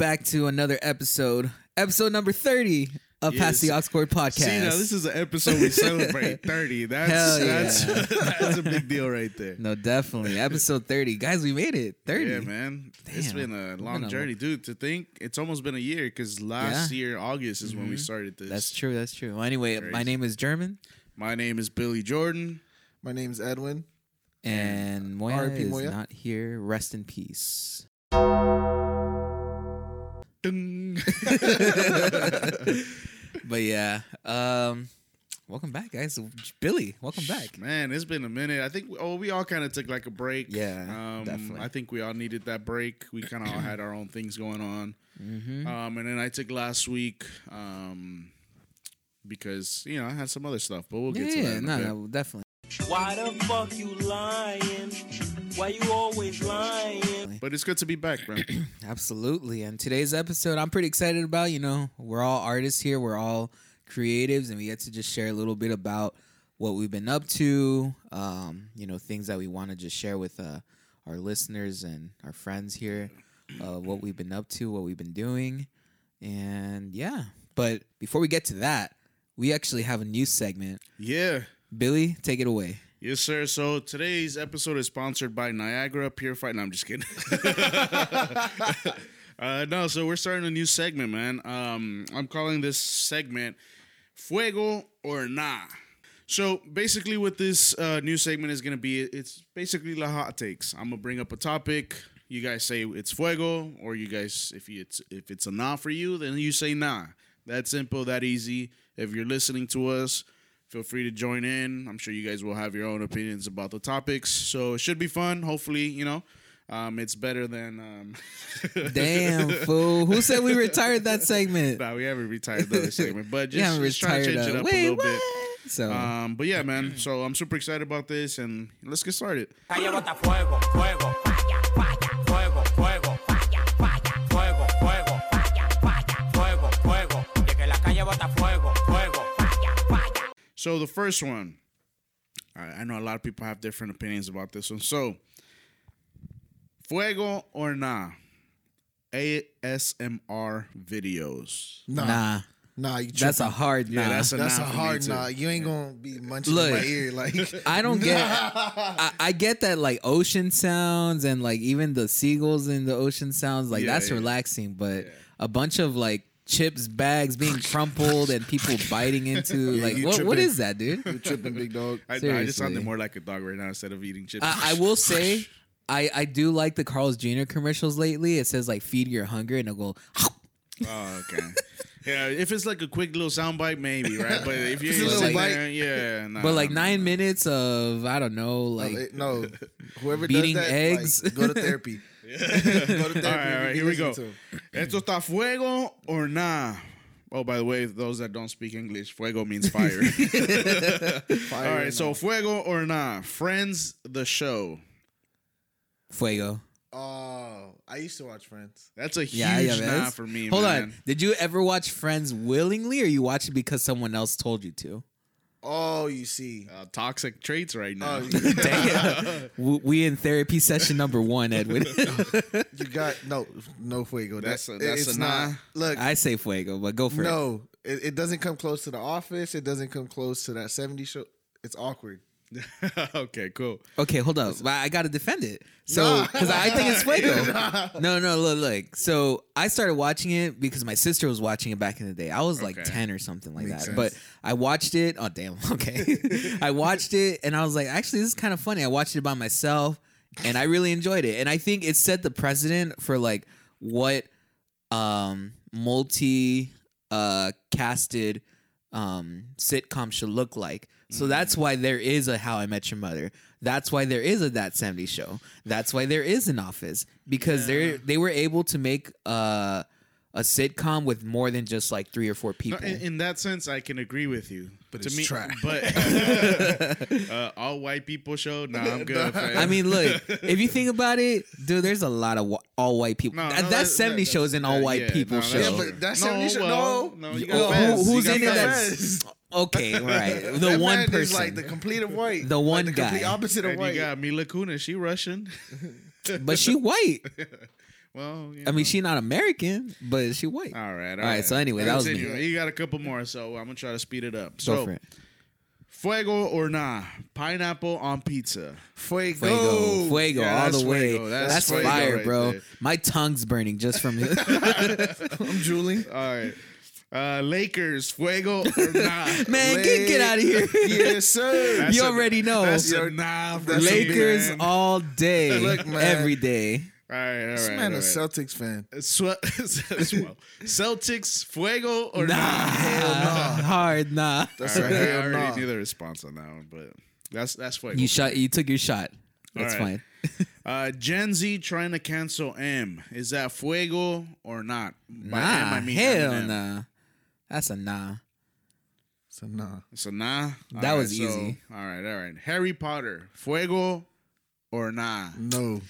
And welcome back to another episode, episode number 30 of Yes. Pass the Oxford podcast. See, now this is an episode we celebrate 30. That's Hell yeah. that's that's a big deal right there. no, definitely. Episode 30. Guys, we made it. 30. Yeah, man. It's been a long been a- journey, dude. To think it's almost been a year because last Yeah. year August is when we Mhm. started this. That's true. That's true. Well, anyway, my name is German, My name is Billy Jordan. My name is Edwin. and Moya R.I.P. is Moya. not here. Rest in peace. Ding. But yeah, um, welcome back, guys. Billy, welcome back. Man, it's been a minute. I think oh, we all kind of took like a break. Yeah, um, definitely. I think we all needed that break. We kind of all had our own things going on. Mm-hmm. Um, and then I took last week um, because you know I had some other stuff, but we'll Yeah, get to that. yeah, in no, bit. no, definitely. Why the fuck you lying? Why you always lying? But it's good to be back, bro. Absolutely. And today's episode, I'm pretty excited about. You know, we're all artists here, we're all creatives, and we get to just share a little bit about what we've been up to, um, you know, things that we want to just share with uh, our listeners and our friends here, uh, what we've been up to, what we've been doing. And yeah, but before we get to that, we actually have a new segment. yeah. Billy, take it away. Yes, sir. So today's episode is sponsored by Niagara Purified. No, I'm just kidding. uh, no, so we're starting a new segment, man. Um, I'm calling this segment "Fuego or Nah." So basically, what this uh, new segment is gonna be, it's basically the hot takes. I'm gonna bring up a topic. You guys say it's fuego, or you guys, if it's if it's a nah for you, then you say nah. That simple, that easy. If you're listening to us, feel free to join in. I'm sure you guys will have your own opinions about the topics, so it should be fun. Hopefully, you know, um, it's better than. Um, Damn, fool. Who said we retired that segment? Nah, we haven't retired the other segment, but You just, haven't just trying to retired change it up wait, a little what? bit. So, Um, but yeah, man. So I'm super excited about this, and let's get started. So the first one, I I know a lot of people have different opinions about this one. So, fuego or nah, ASMR videos. Nah, nah. nah, you That's a hard nah. Yeah, that's a That's nah a hard nah. You ain't gonna be munching Look, in my ear like. I don't get. I, I get that like ocean sounds and like even the seagulls in the ocean sounds like Yeah, that's yeah. relaxing, but a bunch of like chips bags being crumpled and people biting into Yeah, like you what what tripping. is that, dude? You tripping, big dog. I, I just Seriously. sounded more like a dog right now instead of eating chips. I, I will say. I, I do like the Carl's Jr. commercials lately. It says like feed your hunger and it'll go Oh, okay. Yeah, if it's like a quick little soundbite, maybe, right? But if you're Just a little like, bite. yeah, nah, but like nah, nine nah. minutes of I don't know like no, no, whoever Beating does that, eggs. like, go to therapy. go to therapy. All right, all right here we go. Listen. Esto está fuego or nah? Oh, by the way, those that don't speak English, fuego means fire. Fire all right, so all. fuego or nah? Friends, the show. fuego. Oh, I used to watch Friends. That's a huge Yeah, yeah, nah That's- for me. Hold man. on. Did you ever watch Friends willingly, or you watch it because someone else told you to? Oh, you see. Uh, toxic traits right now. Oh, Damn. W- we in therapy session number one, Edwin. you got no, no fuego. That's That- a- that's it's a not. nah. Look, I say fuego, but go for it. no, it, it doesn't come close to The Office. It doesn't come close to that 70 show. It's awkward. okay, cool. Okay, hold up. I, I got to defend it. So, because I think it's fuego. No, no, look, look. So I started watching it because my sister was watching it back in the day. I was like Okay. 10 or something like Makes that. sense. But I watched it. Oh, damn. Okay. I watched it and I was like, actually, this is kind of funny. I watched it by myself and I really enjoyed it. And I think it set the precedent for like what um multi uh casted um sitcom should look like. So that's why there is a How I Met Your Mother. That's why there is a That 70s Show. That's why there is an Office because they they were able to make uh, a sitcom with more than just like three or four No, people. in, in that sense, I can agree with you. But to it's me, trash. but uh, all white people show. Nah, I'm good. I mean, look, if you think about it, dude, there's a lot of wh- all white people. No, that, no, that that- 70 that- shows an all white yeah, people no, show. that's Yeah, true. but that's no, 70 show- well, no. no, you got who- Fez. who's You got in it that's- Fez. Okay, right. The That one man person. is like the complete of white. The Like one the complete opposite of And white. you got Mila Kunis. She Russian. but she white. Well, you I know. mean, she not American, but she white? All right. All All right, so anyway, that was me. You got a couple more, so I'm gonna try to speed it up. So, for fuego or nah? Pineapple on pizza. Fuego. Fuego, fuego, Yeah, all that's the way. That's That's, fuego fire, right bro. there. My tongue's burning just from it. I'm drooling. All right. Uh, Lakers, fuego or nah? Man, get, get out of here. yes, sir. That's you a- already know. That's a nah. That's Lakers man. all day, Look, man. every day. All right, all right. This all man a. Celtics fan. Celtics, fuego or Nah, nah? hard nah. That's All a I hell already nah. knew the response on that one, but that's that's fuego. You shot. You took your shot. That's All right. fine. Uh, Gen Z trying to cancel Em. Is that fuego or not? By Nah, I mean hell Eminem. nah. That's a nah. So nah. So nah. That All was so- easy. all right, all right. Harry Potter, fuego or nah? No.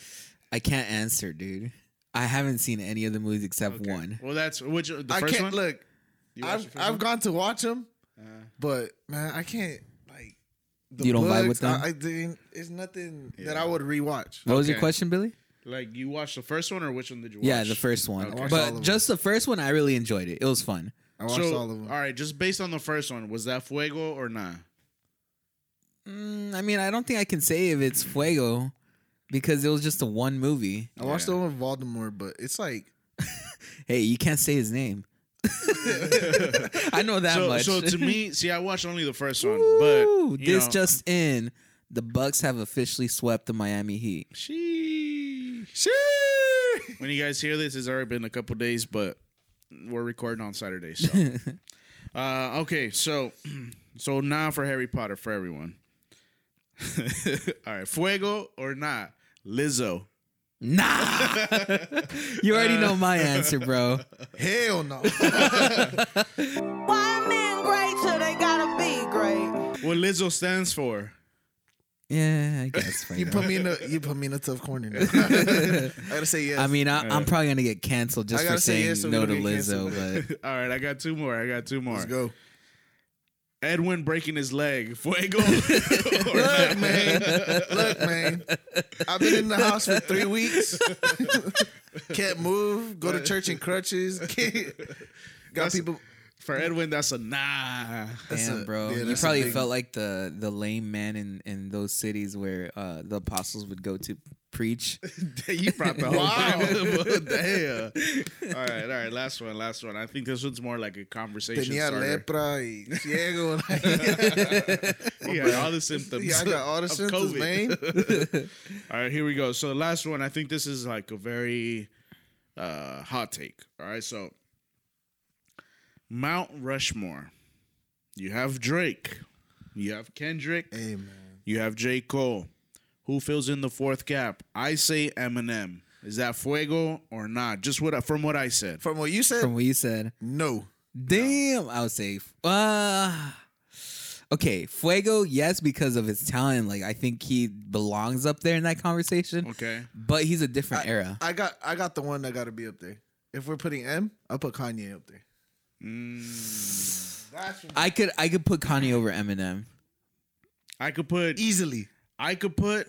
I can't answer, dude. I haven't seen any of the movies except Okay. one. Well, that's which the I first can't one. look. You watched I've first I've one? gone to watch them, Uh, but man, I can't like. The You don't vibe with books, them? I, I didn't. It's nothing that I would rewatch. What was your Okay. question, Billy? like you watched the first one, or which one did you watch? Yeah, the first one. Okay. watched all of But them. just the first one, I really enjoyed it. It was fun. I watched So, all of them. all right, just based on the first one, was that fuego or nah? Mm, I mean, I don't think I can say if it's Fuego because it was just a one movie. I watched Yeah. the one with Voldemort, but it's like Hey, you can't say his name. I know that so, much. so to me, see, I watched only the first one, Woo, but you this know, just in: the Bucks have officially swept the Miami Heat. Sheesh. When you guys hear this, it's already been a couple days, but we're recording on Saturday. So, uh, okay, so so now for Harry Potter for everyone. All right, Fuego or not? Lizzo. Nah, you already know my answer, bro. hell no. Why men great till they gotta be great? What Lizzo stands for? Yeah, I guess. you Fuego. put me in a you put me in a tough corner. Now. I gotta say yes. I mean, I, I'm probably gonna get canceled just for say saying yes so no to don't Lizzo, canceled. but All right, I got two more. I got two more. let's go. Edwin breaking his leg. Fuego. Look, man. Look, man. I've been in the house for three weeks. Can't move. Go to church in crutches. Got That's- people. For Edwin, that's a nah. That's Damn, a- bro, yeah, you probably big- felt like the the lame man in in those cities where uh, the apostles would go to preach. you brought the whole Wow. Bible. Damn. All right, all right. Last one, last one. I think this one's more like a conversation Tenía starter. lepra y ciego. He had all the symptoms. Yeah, I got all the symptoms, COVID. man. All right, here we go. So the last one, I think this is like a very uh, hot take. All right, so Mount Rushmore. You have Drake. You have Kendrick. Hey, man. You have J. Cole. Who fills in the fourth gap? I say Eminem. Is that fuego or not? Just what from what I said. From what you said, From what you said, no. damn, I would say, uh, okay, Fuego, yes, because of his talent. Like, I think he belongs up there in that conversation. Okay. But he's a different I, era. I got I got the one that got to be up there. If we're putting Em, I'll put Kanye up there. Mm, That's I could I could put Kanye over Eminem. I could put easily. I could put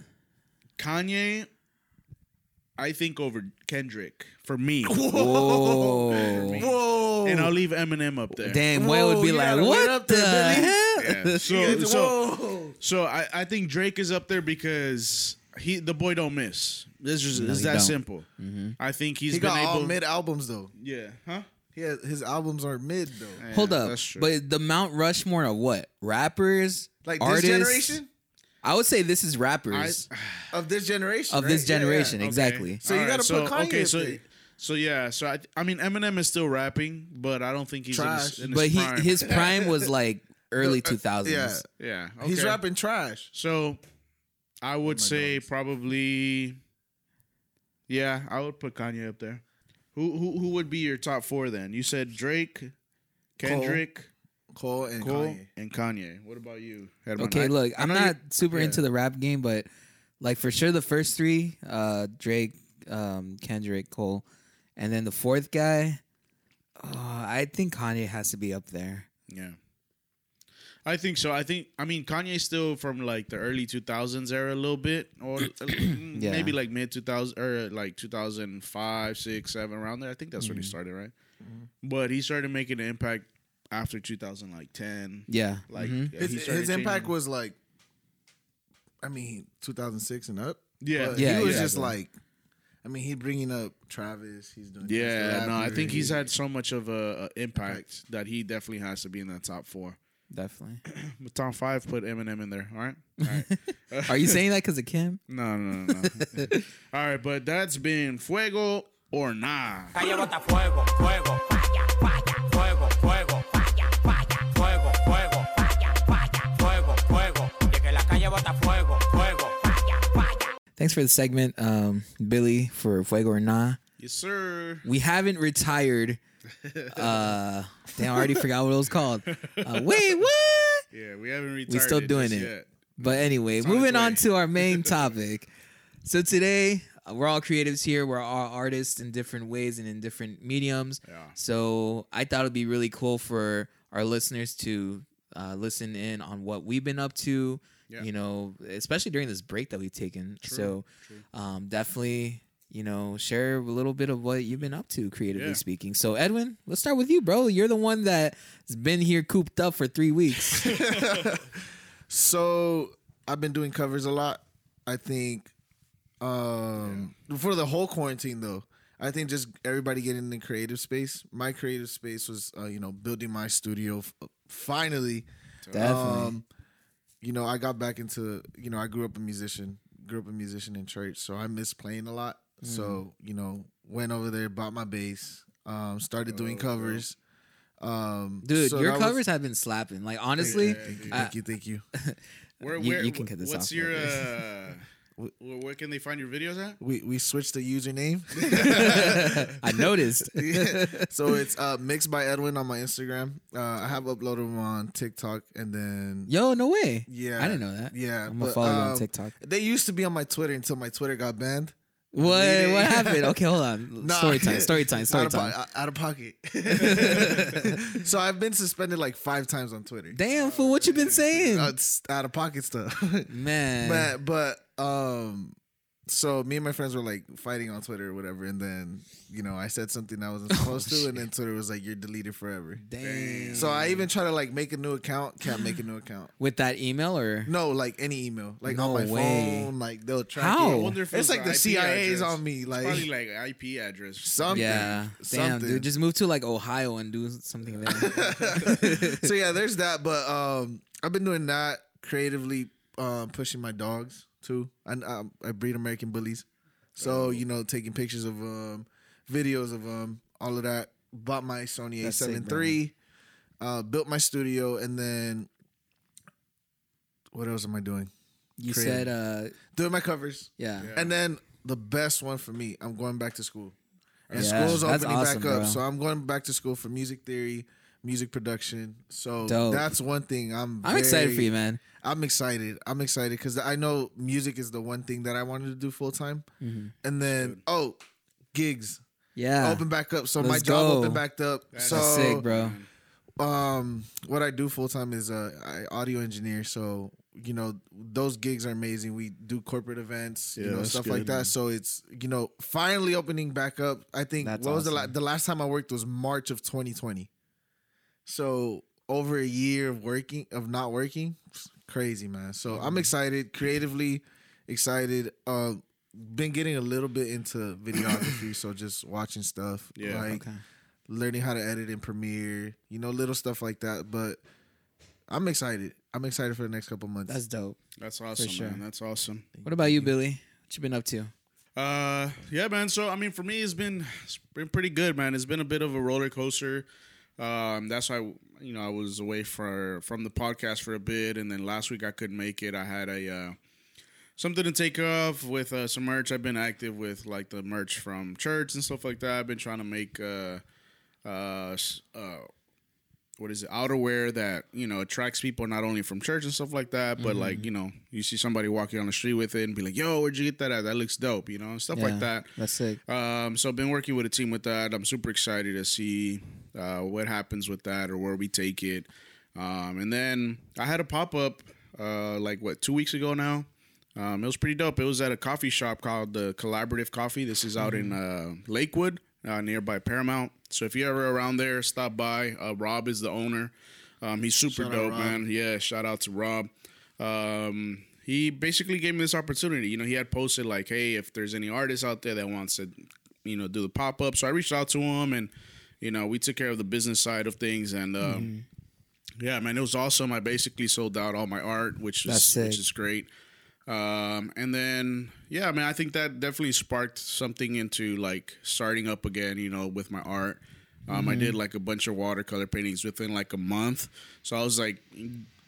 Kanye. I think over Kendrick for me, Whoa. Whoa. and I'll leave Eminem up there. Damn, Way would be you like, what up the there, hell? Yeah. So, so, so I, I think Drake is up there because he the boy don't miss. This is No, it's that don't. simple. I think he's He been got all able. mid albums though. yeah, huh? He has, his albums are mid though. Yeah, Hold up. That's true. But the Mount Rushmore of what? Rappers? Like artists? this generation I would say this is I, rappers of this generation. of right? this Yeah, yeah. generation. Okay. Exactly. So you gotta so, put Kanye Okay, so so yeah, so I I mean Eminem is still rapping, but I don't think he's in his, in his But he prime. his prime was like early Uh, 2000s. Yeah, yeah, he's rapping trash. So I would my say dogs. probably yeah, I would put Kanye up there. Who who who would be your top four then? You said Drake, Kendrick, Cole and Cole, Kanye. and Kanye. What about you? Herman? Okay, look, I I'm not you- super yeah. into the rap game, but like for sure the first three, uh, Drake, um, Kendrick, Cole, and then the fourth guy, uh, I think Kanye has to be up there. Yeah. I think so. I think I mean Kanye's still from like the early 2000s era a little bit, or mm, maybe like mid 2000 or like 2005, six, seven around there. I think that's when he mm-hmm. started, right? Mm-hmm. But he started making an impact after 2000, like 10. Yeah. Like Mhm. yeah, His, his impact was like, I mean, 2006 and up. Yeah. But Yeah, he was just exactly. like, I mean, he's bringing up Travis. He's doing. Yeah, no, I think he's had so much of a, a impact that he definitely has to be in that top four. Definitely. But top five, put Eminem in there. All right. All right. Are you saying that because of Kim? No, no, no, no. All right, but that's been fuego or nah. Fuego, fuego, falla, falla, fuego, fuego, falla, falla, fuego, fuego, falla, falla, fuego, fuego. Y que la calle bota fuego, fuego, falla, falla. Thanks for the segment, um, Billy, for Fuego or Nah. Yes, sir. We haven't retired. Uh, damn, I already forgot what it was called. Uh, wait, what? Yeah, we haven't retired. We still doing it. Yet. But anyway, moving on to our main topic. so today, uh, we're all creatives here. We're all artists in different ways and in different mediums. Yeah. So I thought it'd be really cool for our listeners to uh, listen in on what we've been up to. Yeah. You know, especially during this break that we've taken. so Um, definitely, you know, share a little bit of what you've been up to, creatively Yeah. speaking. So Edwin, let's start with you, bro. You're the one that's been here cooped up for three weeks. So I've been doing covers a lot. I think um for the whole quarantine though. I think just everybody getting in the creative space. My creative space was uh, you know building my studio f- finally. Definitely. Um, you know, I got back into you know I grew up a musician, grew up a musician in church, so I miss playing a lot. Mm. So you know, went over there, bought my bass, um, started doing Oh, covers. Um, Dude, so your that was- covers have been slapping. Like honestly, Thank you, thank you, thank you. Where, You- where, you can cut this What's off, your, uh, where, where can they find your videos at? We we switched the username. I noticed. Yeah. So it's uh, mixed by Edwin on my Instagram. Uh, I have uploaded them on TikTok, and then Yo, no way. yeah, I didn't know that. Yeah, I'm gonna but, follow you on um, TikTok. They used to be on my Twitter until my Twitter got banned. What what happened? Okay, hold on. Nah. Story time. Story time. Story out, of, time. po- out of pocket. so I've been suspended like five times on Twitter. Damn, fool, what you been saying? Uh, it's out of pocket stuff. Man. but but um so me and my friends were like fighting on Twitter or whatever, and then you know I said something I wasn't supposed to, and then Twitter was like, "You're deleted forever." Damn. So I even try to like make a new account, can't make a new account. With that email or No, like any email, like No on my way. phone, like they'll track How? it. I wonder if it's it's like the the IP CIA's address. on me, It's like probably like IP address. something. Yeah. Damn, something. dude. Just move to like Ohio and do something there. so yeah, there's that. But um, I've been doing that creatively, um, pushing my dogs too. And um, I breed American bullies, so Oh. you know, taking pictures of um, videos of um, all of that. Bought my Sony A7 III, uh, built my studio, and then what else am I doing? You Creative. said uh Doing my covers, yeah. and then the best one for me, I'm going back to school. And Yeah, school's opening awesome, back up, bro. so I'm going back to school for music theory, music production. So Dope. that's one thing I'm. I'm excited for you, man. I'm excited. I'm excited because I know music is the one thing that I wanted to do full time, and then oh, gigs Mm-hmm. Yeah. open back up. So my Let's job go. opened back up. That's so sick, bro. um, what I do full time is uh, I audio engineer. So you know those gigs are amazing. We do corporate events, Yeah, you know that's stuff like that. man. So it's you know finally opening back up. I think That's what was the la- the last time I worked was March of 2020. So over a year of working of not working, crazy man. So Mm-hmm. I'm excited, creatively excited. Uh, been getting a little bit into videography, so just watching stuff. Yeah. like Okay. learning how to edit in Premiere, you know, little stuff like that. But I'm excited. I'm excited for the next couple months. That's dope. That's awesome, sure. man. That's awesome. What about you, Billy? What you been up to? Uh, yeah, man. So I mean, for me, it's been it's been pretty good, man. It's been a bit of a roller coaster. Um, that's why you know I was away for from the podcast for a bit, and then last week I couldn't make it. I had a uh, something to take off with uh, some merch. I've been active with like the merch from church and stuff like that. I've been trying to make uh, uh, uh, what is it outerwear that you know attracts people not only from church and stuff like that, but like you know you see somebody walking on the street with it and be like, "Yo, where'd you get that at? That looks dope," you know, stuff Yeah, like that. That's sick. Um, so I've been working with a team with that. I'm super excited to see uh, what happens with that or where we take it. Um, and then I had a pop up uh, like what two weeks ago now. Um, it was pretty dope. It was at a coffee shop called the Collaborative Coffee. This is out in uh, Lakewood, uh, nearby Paramount. So if you're ever around there, stop by. Uh, Rob is the owner. Um, he's super Shout dope, man. Yeah, shout out to Rob. Um, he basically gave me this opportunity. You know, he had posted like, "Hey, if there's any artists out there that wants to, you know, do the pop up," so I reached out to him, and you know, we took care of the business side of things, and um, Mm-hmm. yeah, man, it was awesome. I basically sold out all my art, which is which is great. Um, and then yeah, I mean, I think that definitely sparked something into like starting up again, you know, with my art. Um, I Mm-hmm. did like a bunch of watercolor paintings within like a month, so I was like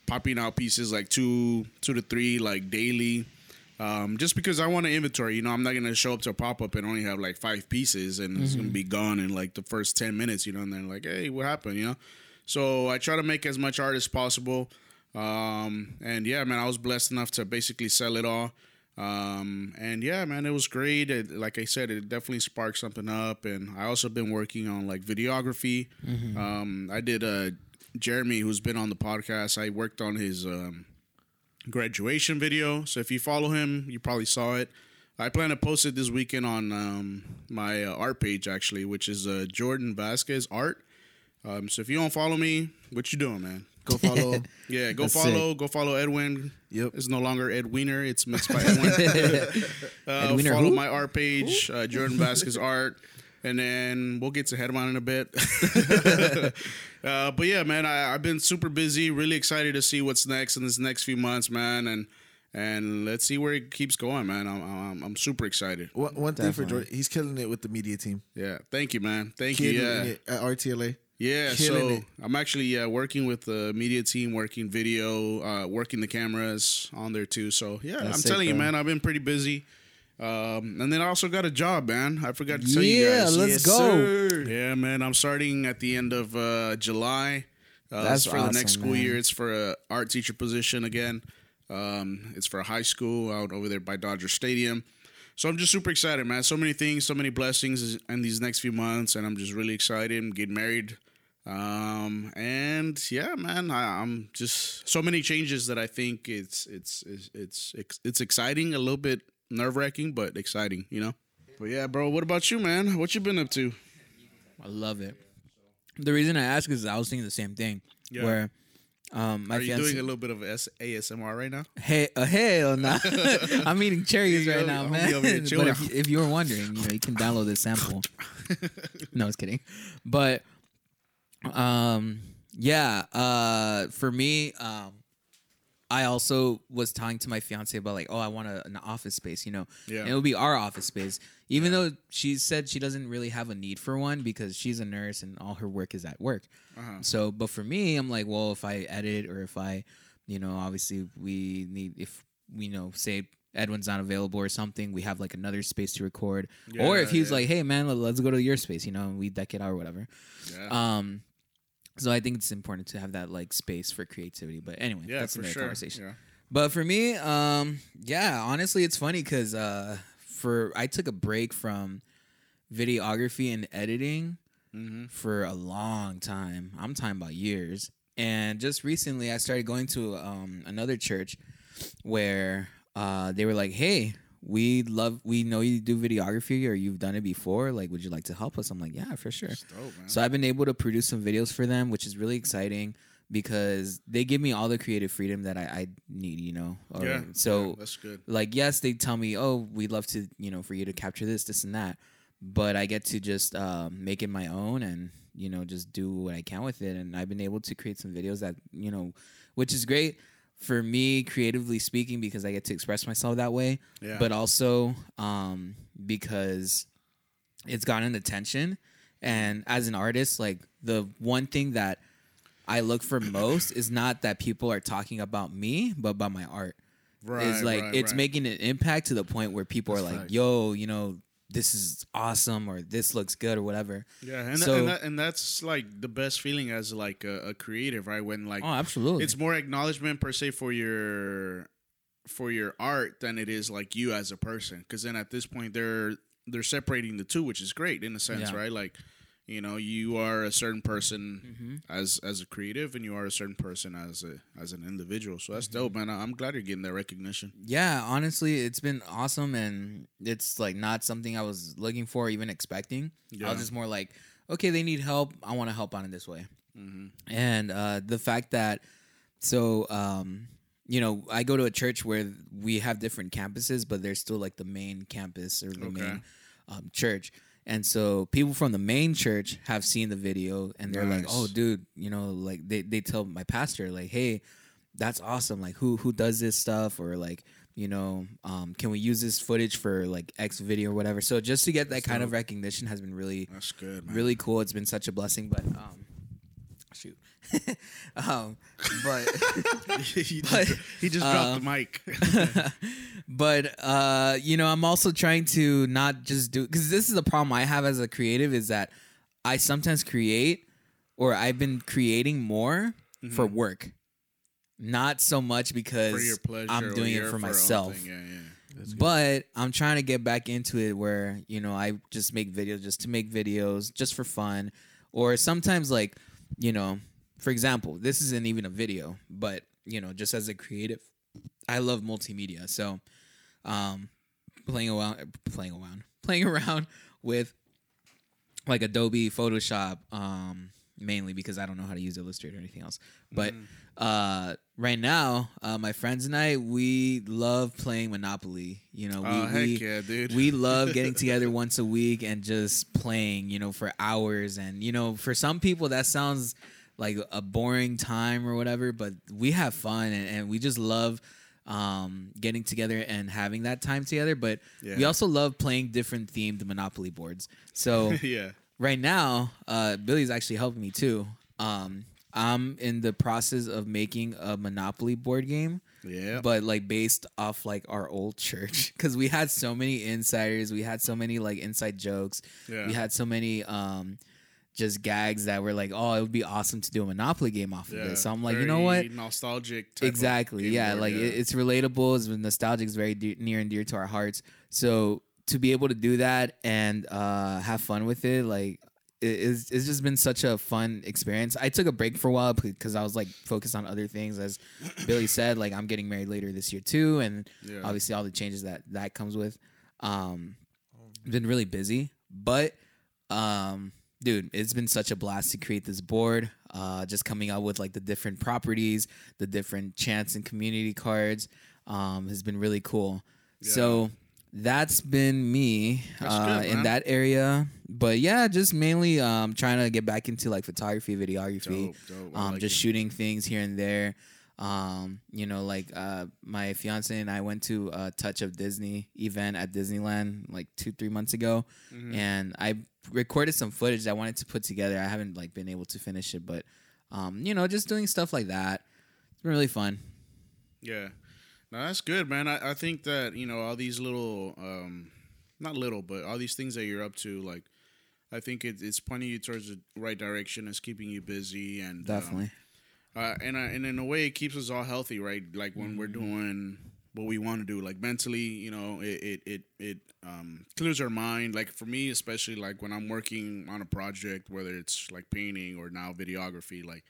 popping out pieces like two, two to three, like daily. Um, just because I want to inventory, you know, I'm not gonna show up to a pop up and only have like five pieces, and it's gonna be gone in like the first ten minutes, you know. And then like, hey, what happened, you know? So I try to make as much art as possible. Um, and yeah, man, I was blessed enough to basically sell it all. Um, and yeah, man, it was great. It, like I said, it definitely sparked something up. And I also been working on like videography. Um, I did uh, Jeremy, who's been on the podcast. I worked on his um, graduation video. So if you follow him, you probably saw it. I plan to post it this weekend on um, my uh, art page actually, which is uh, Jordan Vasquez Art. Um, so if you don't follow me, what you doing, man? Go follow. Yeah, go That's follow. Go follow Edwin. Yep. It's no longer Ed Wiener. It's mixed by Edwin. uh, Ed Wiener follow who? my art page, uh, Jordan Vasquez Art, and then we'll get to Headmon in a bit. uh, but yeah, man, I, I've been super busy. Really excited to see what's next in this next few months, man, and and let's see where it keeps going, man. I'm I'm, I'm super excited. One, one thing for Jordan, he's killing it with the media team. Yeah, thank you, man. Thank Killing you. Yeah. it at RTLA. Yeah, Killing so it. I'm actually yeah working with the media team, working video, uh, working the cameras on there too. So yeah, That's I'm sick, telling you, man, I've been pretty busy. Um, and then I also got a job, man. I forgot to tell you guys. Yeah, let's Yes, go. sir. Yeah, man, I'm starting at the end of uh, July. Uh, That's it's for the next school man. year. It's for a art teacher position again. Um, it's for a high school out over there by Dodger Stadium. So I'm just super excited, man. So many things, so many blessings in these next few months, and I'm just really excited. I'm getting married, um, and yeah, man, I, I'm just so many changes that I think it's it's it's it's it's, exciting, a little bit nerve wracking, but exciting, you know. But yeah, bro, what about you, man? What you been up to? I love it. The reason I ask is I was thinking the same thing. Yeah. Where um, my Are you fiance, doing a little bit of S- ASMR right now? Hey, uh, hell no! I'm eating cherries right now, man. but if, you- if you were wondering, you know, you can download this sample. no, I was kidding. But um, yeah. Uh, for me, um, I also was talking to my fiance about like, oh, I want a, an office space, you know. Yeah. And it would be our office space, even though she said she doesn't really have a need for one because she's a nurse and all her work is at work. Uh-huh. So, but for me, I'm like, well, if I edit or if I, you know, obviously we need if we know say Edwin's not available or something, we have like another space to record. or if he's yeah. like, hey man, let- let's go to your space, you know, and we deck it out or whatever. Yeah. Um, so I think it's important to have that like space for creativity. But anyway, yeah, that's for another sure. conversation. Yeah. But for me, um, yeah, honestly, it's funny because uh, for I took a break from videography and editing Mm-hmm. for a long time. I'm talking about years. And just recently, I started going to um, another church where uh, they were like, "Hey, we love, we know you do videography or you've done it before. Like, would you like to help us?" I'm like, "Yeah, for sure." Dope. So I've been able to produce some videos for them, which is really exciting because they give me all the creative freedom that I, I need, you know. Or- yeah. So yeah, that's good. like yes, they tell me, oh, we'd love to, you know, for you to capture this, this, and that, but I get to just um, make it my own and you know just do what I can with it, and I've been able to create some videos that you know, which is great for me creatively speaking because I get to express myself that way, Yeah. but also um, because it's gotten attention, and as an artist, like the one thing that I look for most is not that people are talking about me, but about my art Right. is like right, it's right. making an impact to the point where people That's are like, facts. "Yo, you know, this is awesome," or "This looks good," or whatever. Yeah, and, So- and, that, and that's like the best feeling as like a, a creative, right? When like Oh, absolutely. it's more acknowledgement per se for your for your art than it is like you as a person. Because then at this point they're they're separating the two, which is great in a sense, Yeah. right? Like You know, you are a certain person Mm-hmm. as as a creative, and you are a certain person as a as an individual. So Mm-hmm. that's dope, man. I'm glad you're getting that recognition. Yeah, honestly, it's been awesome, and it's like not something I was looking for, or even expecting. I was just more like, okay, they need help. I want to help out in this way. Mm-hmm. And uh, the fact that, so, um, you know, I go to a church where we have different campuses, but there's still like the main campus or the Okay. main um, church. And so people from the main church have seen the video and they're like, "Oh, dude, you know, like they, they tell my pastor like, "Hey, that's awesome. Like who who does this stuff or like, you know, um, can we use this footage for like X video or whatever?" So just to get that kind of recognition has been really That's good, man. really cool. It's been such a blessing, but um, um, but he But, just, he just dropped the mic. but uh, you know, I'm also trying to not just do because this is a problem I have as a creative is that I sometimes create or I've been creating more for work, not so much because Mm-hmm. for your pleasure, I'm doing it your- for myself. Yeah, yeah. But I'm trying to get back into it where, you know, I just make videos just to make videos, just for fun. Or sometimes, like, you know, for example, this isn't even a video, but, you know, just as a creative, I love multimedia. So, um, playing around, playing around, playing around with like Adobe Photoshop, um, mainly because I don't know how to use Illustrator or anything else. But Mm. uh, right now, uh, my friends and I, we love playing Monopoly. You know, we Oh, heck we, yeah, dude. we love getting together once a week and just playing. You know, for hours. And you know, for some people, that sounds like a boring time or whatever, but we have fun and, and we just love um getting together and having that time together but we also love playing different themed monopoly boards so yeah. right now, uh, Billy's actually helping me too. Um, I'm in the process of making a Monopoly board game, Yeah. but like based off like our old church because we had so many insiders, we had so many like inside jokes, Yeah. we had so many um just gags that were like, oh, it would be awesome to do a Monopoly game off of yeah. this. So I'm like, you know what? Nostalgic. Exactly yeah like It, it's relatable it's nostalgic it's very near and dear to our hearts so to be able to do that and uh have fun with it like it's, it's just been such a fun experience i took a break for a while because i was like focused on other things as billy said like i'm getting married later this year too and Yeah. obviously all the changes that that comes with um been really busy but um dude it's been such a blast to create this board uh just coming out with like the different properties the different chance and community cards um has been really cool. So that's been me uh good, in that area. But yeah just mainly um trying to get back into like photography videography Dope, dope. Um like just it. shooting things here and there um you know like uh my fiance and i went to a touch of disney event at disneyland like two three months ago Mm-hmm. and i recorded some footage that i wanted to put together i haven't like been able to finish it but um you know just doing stuff like that it's been really fun Yeah. No, that's good, man. I, I think that, you know, all these little um not little, but all these things that you're up to, like I think it, it's pointing you towards the right direction. It's keeping you busy and um, definitely uh, and uh, and in a way, it keeps us all healthy, right? Like when we're doing what we want to do, like mentally, you know, it it it, it um, clears our mind. Like for me, especially like when I'm working on a project, whether it's like painting or now videography, like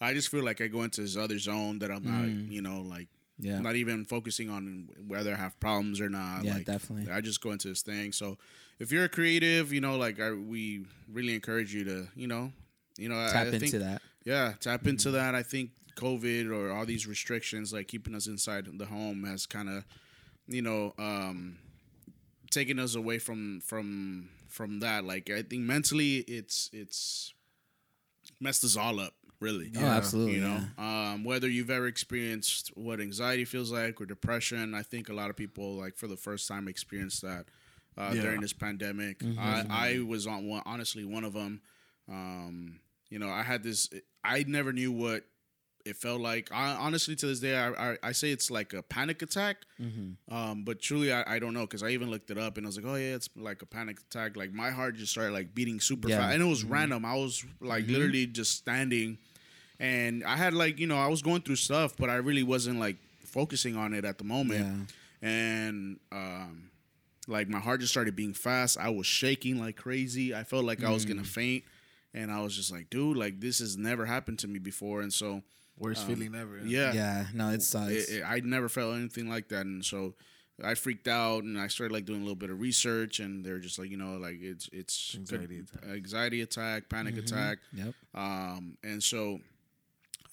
I just feel like I go into this other zone that I'm not, you know, like yeah not even focusing on whether I have problems or not. Yeah, like, definitely. I just go into this thing. So if you're a creative, you know, like I, we really encourage you to, you know, you know, I- tap I into think, that yeah, tap into that. I think COVID or all these restrictions, like keeping us inside the home, has kind of, you know, um, taken us away from from from that. Like I think mentally, it's it's messed us all up. Really, oh absolutely you know, yeah. um, whether you've ever experienced what anxiety feels like or depression, I think a lot of people, like for the first time, experienced that uh, Yeah. during this pandemic. I, I was on one, honestly one of them. Um, you know, I had this. I never knew what it felt like. I, honestly, to this day, I, I, I say it's like a panic attack. Um, but truly, I, I don't know because I even looked it up and I was like, oh yeah, it's like a panic attack. Like my heart just started like beating super Yeah. fast, and it was random. I was like literally just standing, and I had like you know I was going through stuff, but I really wasn't like focusing on it at the moment. And um, like my heart just started beating fast. I was shaking like crazy. I felt like I was gonna faint. And I was just like, dude, like this has never happened to me before, and so Worst feeling ever. yeah, Yeah, no, it sucks. it, it, I never felt anything like that, and so I freaked out, and I started like doing a little bit of research, and they're just like, you know, like it's it's Anxiety attack. anxiety attack, panic attack, yep. um, and so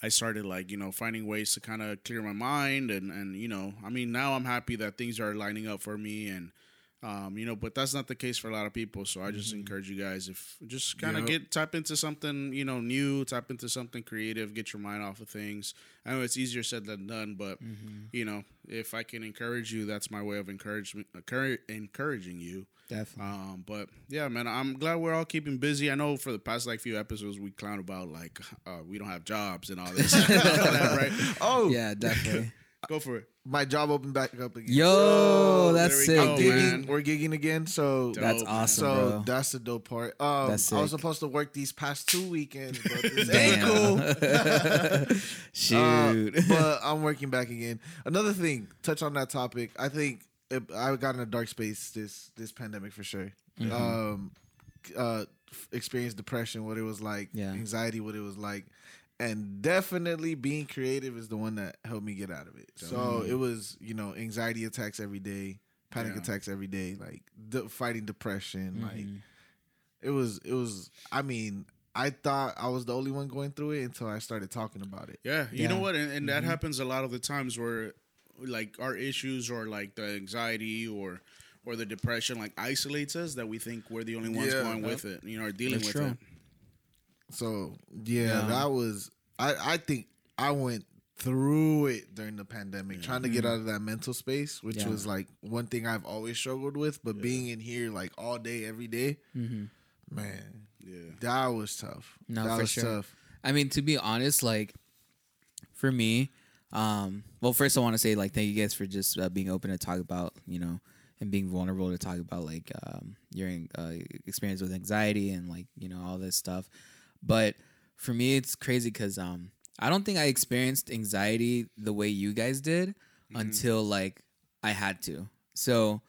I started like you know finding ways to kind of clear my mind, and and you know, I mean, now I'm happy that things are lining up for me, and um, you know, but that's not the case for a lot of people. So I just encourage you guys if just kind of Yep. get tap into something you know new, tap into something creative, get your mind off of things. I know it's easier said than done, but you know, if I can encourage you, that's my way of encouragement, encouraging you. Definitely. Um, but yeah, man, I'm glad we're all keeping busy. I know for the past like few episodes we clown about like uh, we don't have jobs and all this, all that, right? Oh, yeah, definitely. Go for it. my job opened back up again. Yo, that's we sick, go, dude. man. gigging, we're gigging again. So That's awesome, so bro. that's the dope part. Um, That's I was supposed to work these past two weekends, but this ain't Damn. cool. Shoot. Uh, but I'm working back again. Another thing, touch on that topic. I think it, I got in a dark space this this pandemic for sure. Mm-hmm. Um, uh, f- experienced depression, what it was like, Yeah. anxiety, what it was like, and definitely being creative is the one that helped me get out of it. So it was you know anxiety attacks every day, panic Yeah. attacks every day, like de- fighting depression, like Mm-hmm. it was it was. I mean. I thought I was the only one going through it until I started talking about it. Yeah, you know what, and, and that happens a lot of the times where like our issues or like the anxiety or or the depression like isolates us that we think we're the only ones Yeah. going with it, you know, or dealing That's with true. it. So yeah, Yeah. that was I I think I went through it during the pandemic trying to get out of that mental space, which Yeah. was like one thing I've always struggled with, but being in here like all day every day, man, Yeah. that was tough. No, that for was sure. tough. I mean, to be honest, like for me, um, well, first I want to say like thank you guys for just uh, being open to talk about you know and being vulnerable to talk about like um, your uh, experience with anxiety and like you know all this stuff. But for me, it's crazy because um, I don't think I experienced anxiety the way you guys did until like I had to. So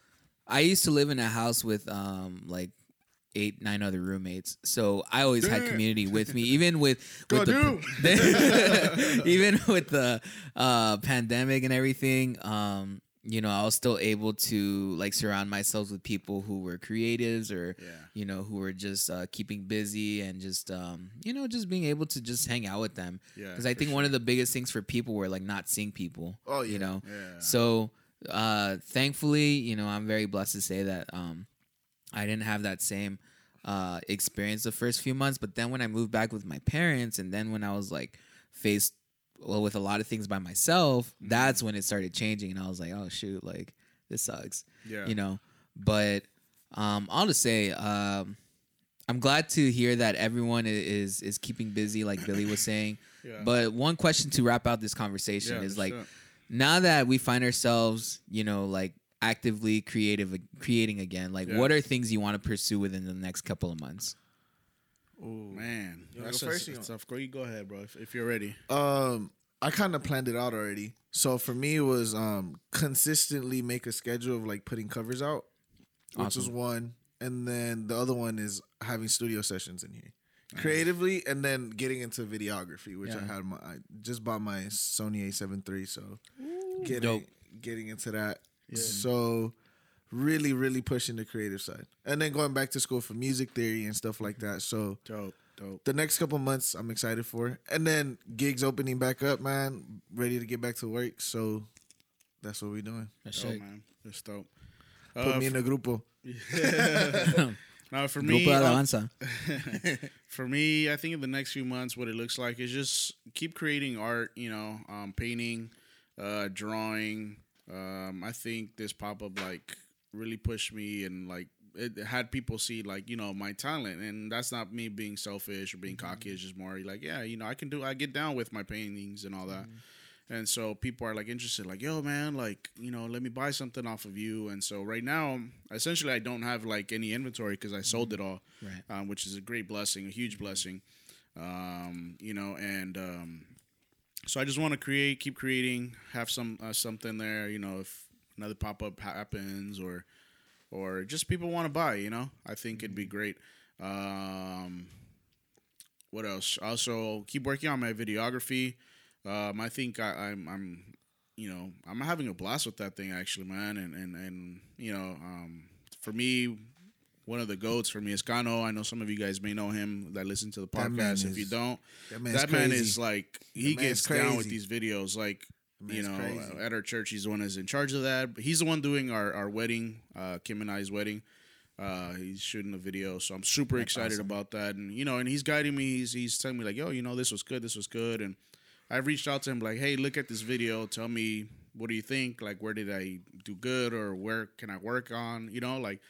I used to live in a house with um like eight nine other roommates. So i always had community with me even with, with the, even with the uh pandemic and everything um you know i was still able to like surround myself with people who were creatives or Yeah. you know who were just uh keeping busy and just um you know just being able to just hang out with them Yeah, because i think one of the biggest things for people were like not seeing people Oh, you know Yeah. so uh thankfully you know i'm very blessed to say that um i didn't have that same uh experience the first few months but then when i moved back with my parents and then when i was like faced well with a lot of things by myself Mm-hmm. that's when it started changing and i was like oh shoot like this sucks Yeah. you know but um i'll just say um i'm glad to hear that everyone is is keeping busy like billy was saying Yeah. but one question to wrap out this conversation Yeah, is like sure. now that we find ourselves, you know, like actively creative creating again, like Yeah. what are things you want to pursue within the next couple of months? Man, You wanna that's go a- first? You it's tough. Go, you go ahead, bro. If, if you're ready. Um, I kind of planned it out already. So for me, it was um consistently make a schedule of like putting covers out, which was Awesome. one, and then the other one is having studio sessions in here, creatively, and then getting into videography, which I had my I just bought my Sony A7 III, so getting Dope. getting into that. So really, really pushing the creative side, and then going back to school for music theory and stuff like that. So Dope, dope. the next couple months I'm excited for. And then gigs opening back up, man. Ready to get back to work. So that's what we're doing. That's Dope, man. That's dope. Put Uh, me in a grupo. now for me, Grupo um, Alabanza. for me, I think in the next few months, what it looks like is just keep creating art. You know, um, painting, uh, drawing. Um, I think this pop up like really pushed me and like it had people see like you know my talent, and that's not me being selfish or being cocky. It's just more like yeah, you know, I can do. I get down with my paintings and all that. And so people are like interested, like, yo, man, like, you know, let me buy something off of you. And so right now, essentially, I don't have like any inventory because I sold it all, Right. um, which is a great blessing, a huge blessing. Um, you know, and um, so I just want to create, keep creating, have some uh, something there. You know, if another pop up happens or or just people want to buy, you know, I think it'd be great. Um, what else? Also, keep working on my videography. Um, I think I, I'm, I'm, you know, I'm having a blast with that thing actually, man. And and and you know, um, for me, one of the goats for me is Kano. I know some of you guys may know him that listen to the podcast. If is- you don't, that that, man is like he gets down with these videos. Like you know, crazy. at our church, he's the one that's in charge of that. But he's the one doing our our wedding, uh, Kim and I's wedding. Uh, he's shooting the video, so I'm super excited about that. And you know, and he's guiding me. He's he's telling me like, yo, you know, this was good, this was good. And I've reached out to him like, hey, look at this video. Tell me what do you think? Like, where did I do good, or where can I work on? You know, like.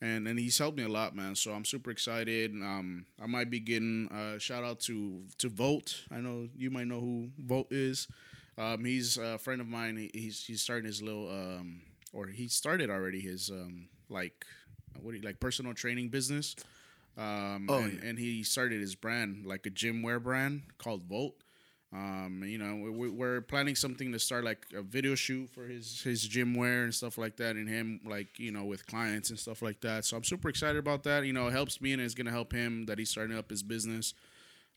And and he's helped me a lot, man. So I'm super excited. Um, I might be getting a shout out to to Vote. I know you might know who Vote is. Um, he's a friend of mine. He, he's he's starting his little um, or he started already his um, like what do you like personal training business. Um, Oh, and, yeah. and he started his brand like a gym wear brand called Volt. Um, you know, we, we're planning something to start like a video shoot for his his gym wear and stuff like that, and him like you know with clients and stuff like that. So I'm super excited about that. You know, it helps me and it's gonna help him that he's starting up his business.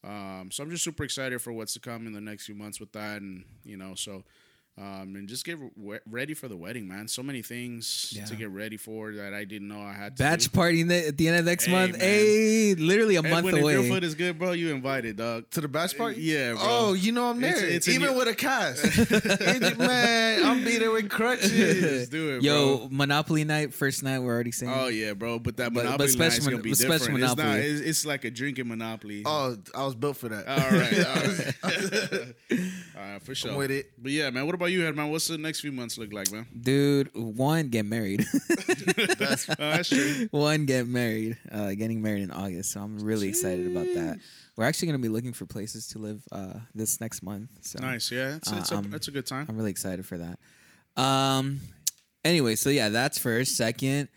Um, so I'm just super excited for what's to come in the next few months with that, and you know, so um, and just get re- ready for the wedding, man. So many things Yeah. to get ready for that I didn't know I had. to Batch do. party ne- at the end of next Hey, month. man. Hey, literally a Edwin, month if your away. foot is good, bro, you invited, dog. To the batch party? Yeah, bro. Oh, you know I'm there. It's- it's Even new- with a cast. It- man, I'm be there with crutches. Do it, Yo, bro. Monopoly night, first night. We're already saying. Oh yeah, bro. But that But- but Monopoly special night is gonna be special different. It's not. It's, it's like a drinking Monopoly. Oh, I was built for that. All right, all right, all right, for sure. I'm with it. But yeah, man. What about you, man? What's the next few months look like, man? Dude, one get married. That's Uh, that's true. one get married. Uh, getting married in August, so I'm really excited about that. We're actually gonna be looking for places to live uh, this next month. So Nice. Yeah, it's, it's, Uh, a, um, it's a good time. I'm really excited for that. Um anyway, so yeah, that's first. Second,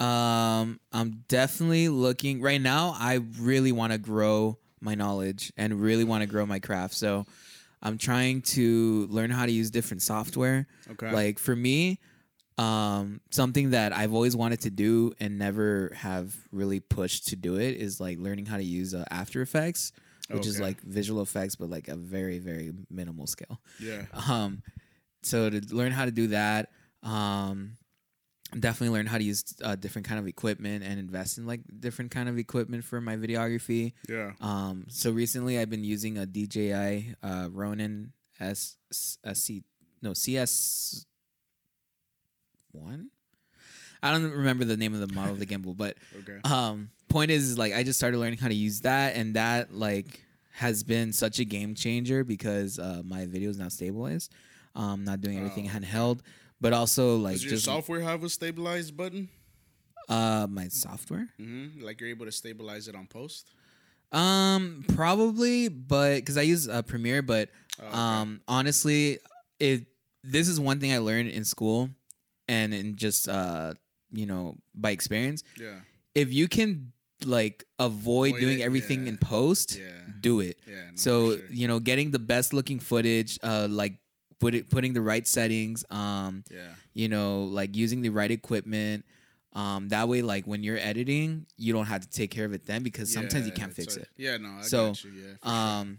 um I'm definitely looking right now I really want to grow my knowledge and really want to grow my craft. So I'm trying to learn how to use different software. Okay. Like for me, um something that I've always wanted to do and never have really pushed to do it is like learning how to use uh, After Effects, which is like visual effects but like a very very minimal scale yeah. um so to learn how to do that um definitely learn how to use uh, different kind of equipment and invest in like different kind of equipment for my videography. Yeah. um so recently i've been using a dji uh ronin s s c no cs one? I don't remember the name of the model of the gimbal but Okay. um point is, is like i just started learning how to use that and that like has been such a game changer because uh my video is now stabilized. Um not doing everything handheld but also like Does your just software have a stabilize button? uh my software Mm-hmm. Like you're able to stabilize it on post. um probably but because i use uh, premiere but Oh, okay. um honestly it this is one thing i learned in school and in just uh you know by experience Yeah. if you can like avoid Avoid doing it, everything yeah. in post Yeah. do it Yeah. no, so sure. you know getting the best looking footage uh like put it, putting the right settings um yeah. you know like using the right equipment um that way like when you're editing you don't have to take care of it then because sometimes you can't fix it Yeah. No. I So, you. Yeah. for sure. um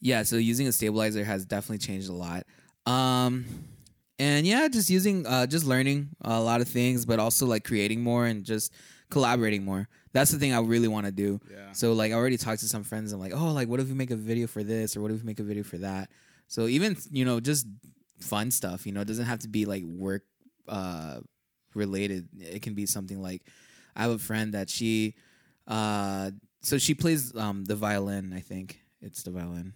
yeah so using a stabilizer has definitely changed a lot um and yeah just using uh just learning a lot of things but also like creating more and just collaborating more that's the thing i really want to do Yeah. so like i already talked to some friends and like oh like what if we make a video for this or what if we make a video for that so even you know just fun stuff you know it doesn't have to be like work uh related. It can be something like i have a friend that she uh so she plays um the violin i think. It's the violin.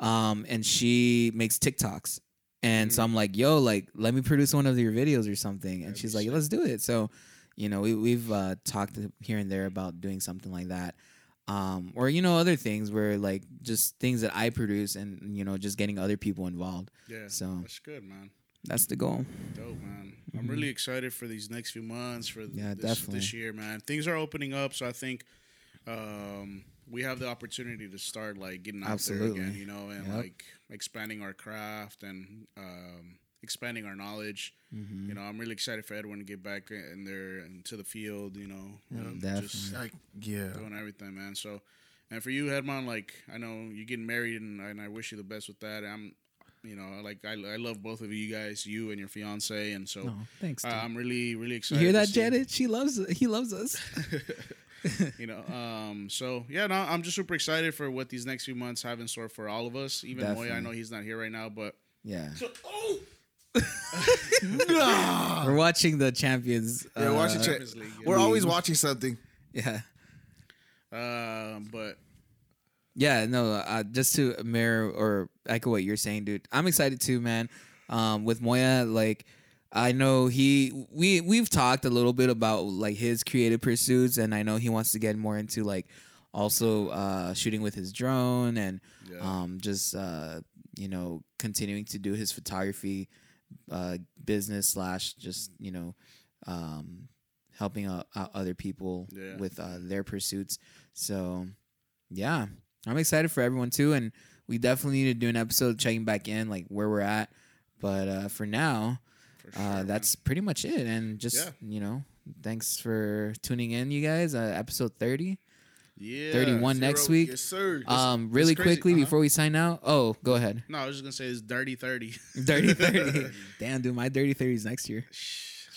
Um and she makes tiktoks. And so i'm like yo like let me produce one of your videos or something. And That'd she's like let's do it. So you know we, we've uh talked here and there about doing something like that um or you know other things where like just things that i produce and you know just getting other people involved Yeah. so- that's good, man. that's the goal Dope, man. I'm really excited for these next few months for Mm-hmm. Yeah, this, definitely. this year, man. Things are opening up, so I think um, we have the opportunity to start like getting out there Absolutely. again, you know, and Yep. like expanding our craft and um, expanding our knowledge. Mm-hmm. You know, I'm really excited for Edwin to get back in there into the field. You know, um, just definitely. Like, yeah. doing everything, man. So, And for you, Hedman, like I know you're getting married, and, and I wish you the best with that. I'm, you know, like I, I love both of you guys, you and your fiance, and so Oh, thanks. uh. I'm really really you excited. hear that, Janet? She loves. He loves us. you know um so yeah no i'm just super excited for what these next few months have in store for all of us even moy i know he's not here right now but Yeah. oh We're watching the champions. Yeah, uh, watching. Champions League, yeah. We're always watching something. Yeah. um but Yeah, no, uh, just to mirror or echo what you're saying, dude. I'm excited too, man. Um, with Moya, like I know he we we've talked a little bit about like his creative pursuits, and I know he wants to get more into like also uh, shooting with his drone and Yeah. um, just uh, you know continuing to do his photography uh, business slash just you know um, helping out, out other people Yeah. with uh, their pursuits. So yeah, I'm excited for everyone too, and we definitely need to do an episode checking back in like where we're at. But uh, for now, for sure, uh, man. that's pretty much it. And just Yeah. you know, thanks for tuning in, you guys. Uh, episode thirty. Yeah 31 next week. Yes, sir. Um, really quickly Uh-huh. before we sign out. Oh, go ahead. no i was just gonna say it's dirty 30 Dirty thirty. Damn, dude, my dirty thirty is next year.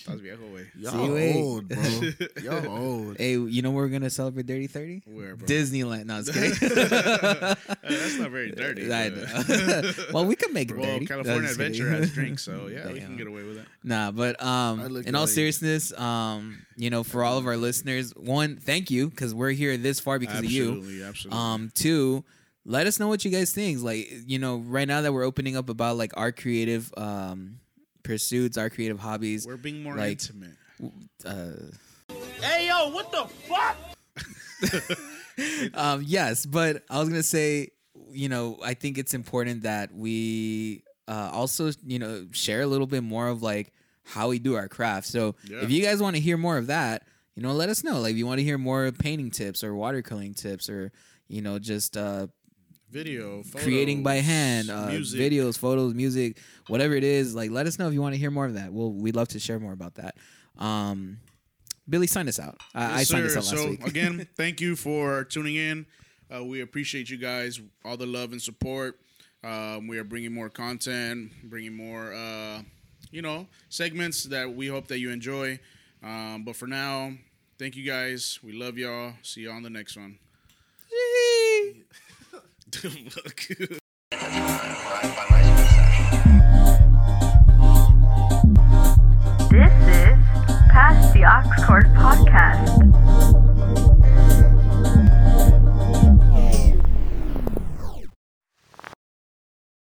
Estás viejo, güey. Y'all wait. old, bro. Y'all old. Hey, you know where we're gonna celebrate dirty thirty? Where, bro? Disneyland. No, I was kidding. Hey, that's not very dirty. I know. well, we can make it well, dirty. California No. Adventure has drinks, so yeah, we can get away with it. Nah, but um, in all like- seriousness, um, you know, for all of our listeners, one, thank you because we're here this far because of you. absolutely, absolutely. Um, two, let us know what you guys think. Like, you know, right now that we're opening up about like our creative um pursuits, our creative hobbies. We're being more like- intimate. Uh, Hey yo, what the fuck? um, yes, but I was gonna say, you know, I think it's important that we uh, also, you know, share a little bit more of like how we do our craft. So Yeah. if you guys want to hear more of that, you know, let us know. Like, if you want to hear more painting tips or watercoloring tips or you know, just uh, Video, creating by hand, uh, music. videos, photos, music, whatever it is. Like, let us know if you want to hear more of that. We'll we'd love to share more about that. Um, Billy, sign us out. I, I Yes, signed us out last so week. again, thank you for tuning in. Uh, we appreciate you guys, all the love and support. Um, we are bringing more content, bringing more, uh, you know, segments that we hope that you enjoy. Um, but for now, thank you guys. We love y'all. See you on the next one. This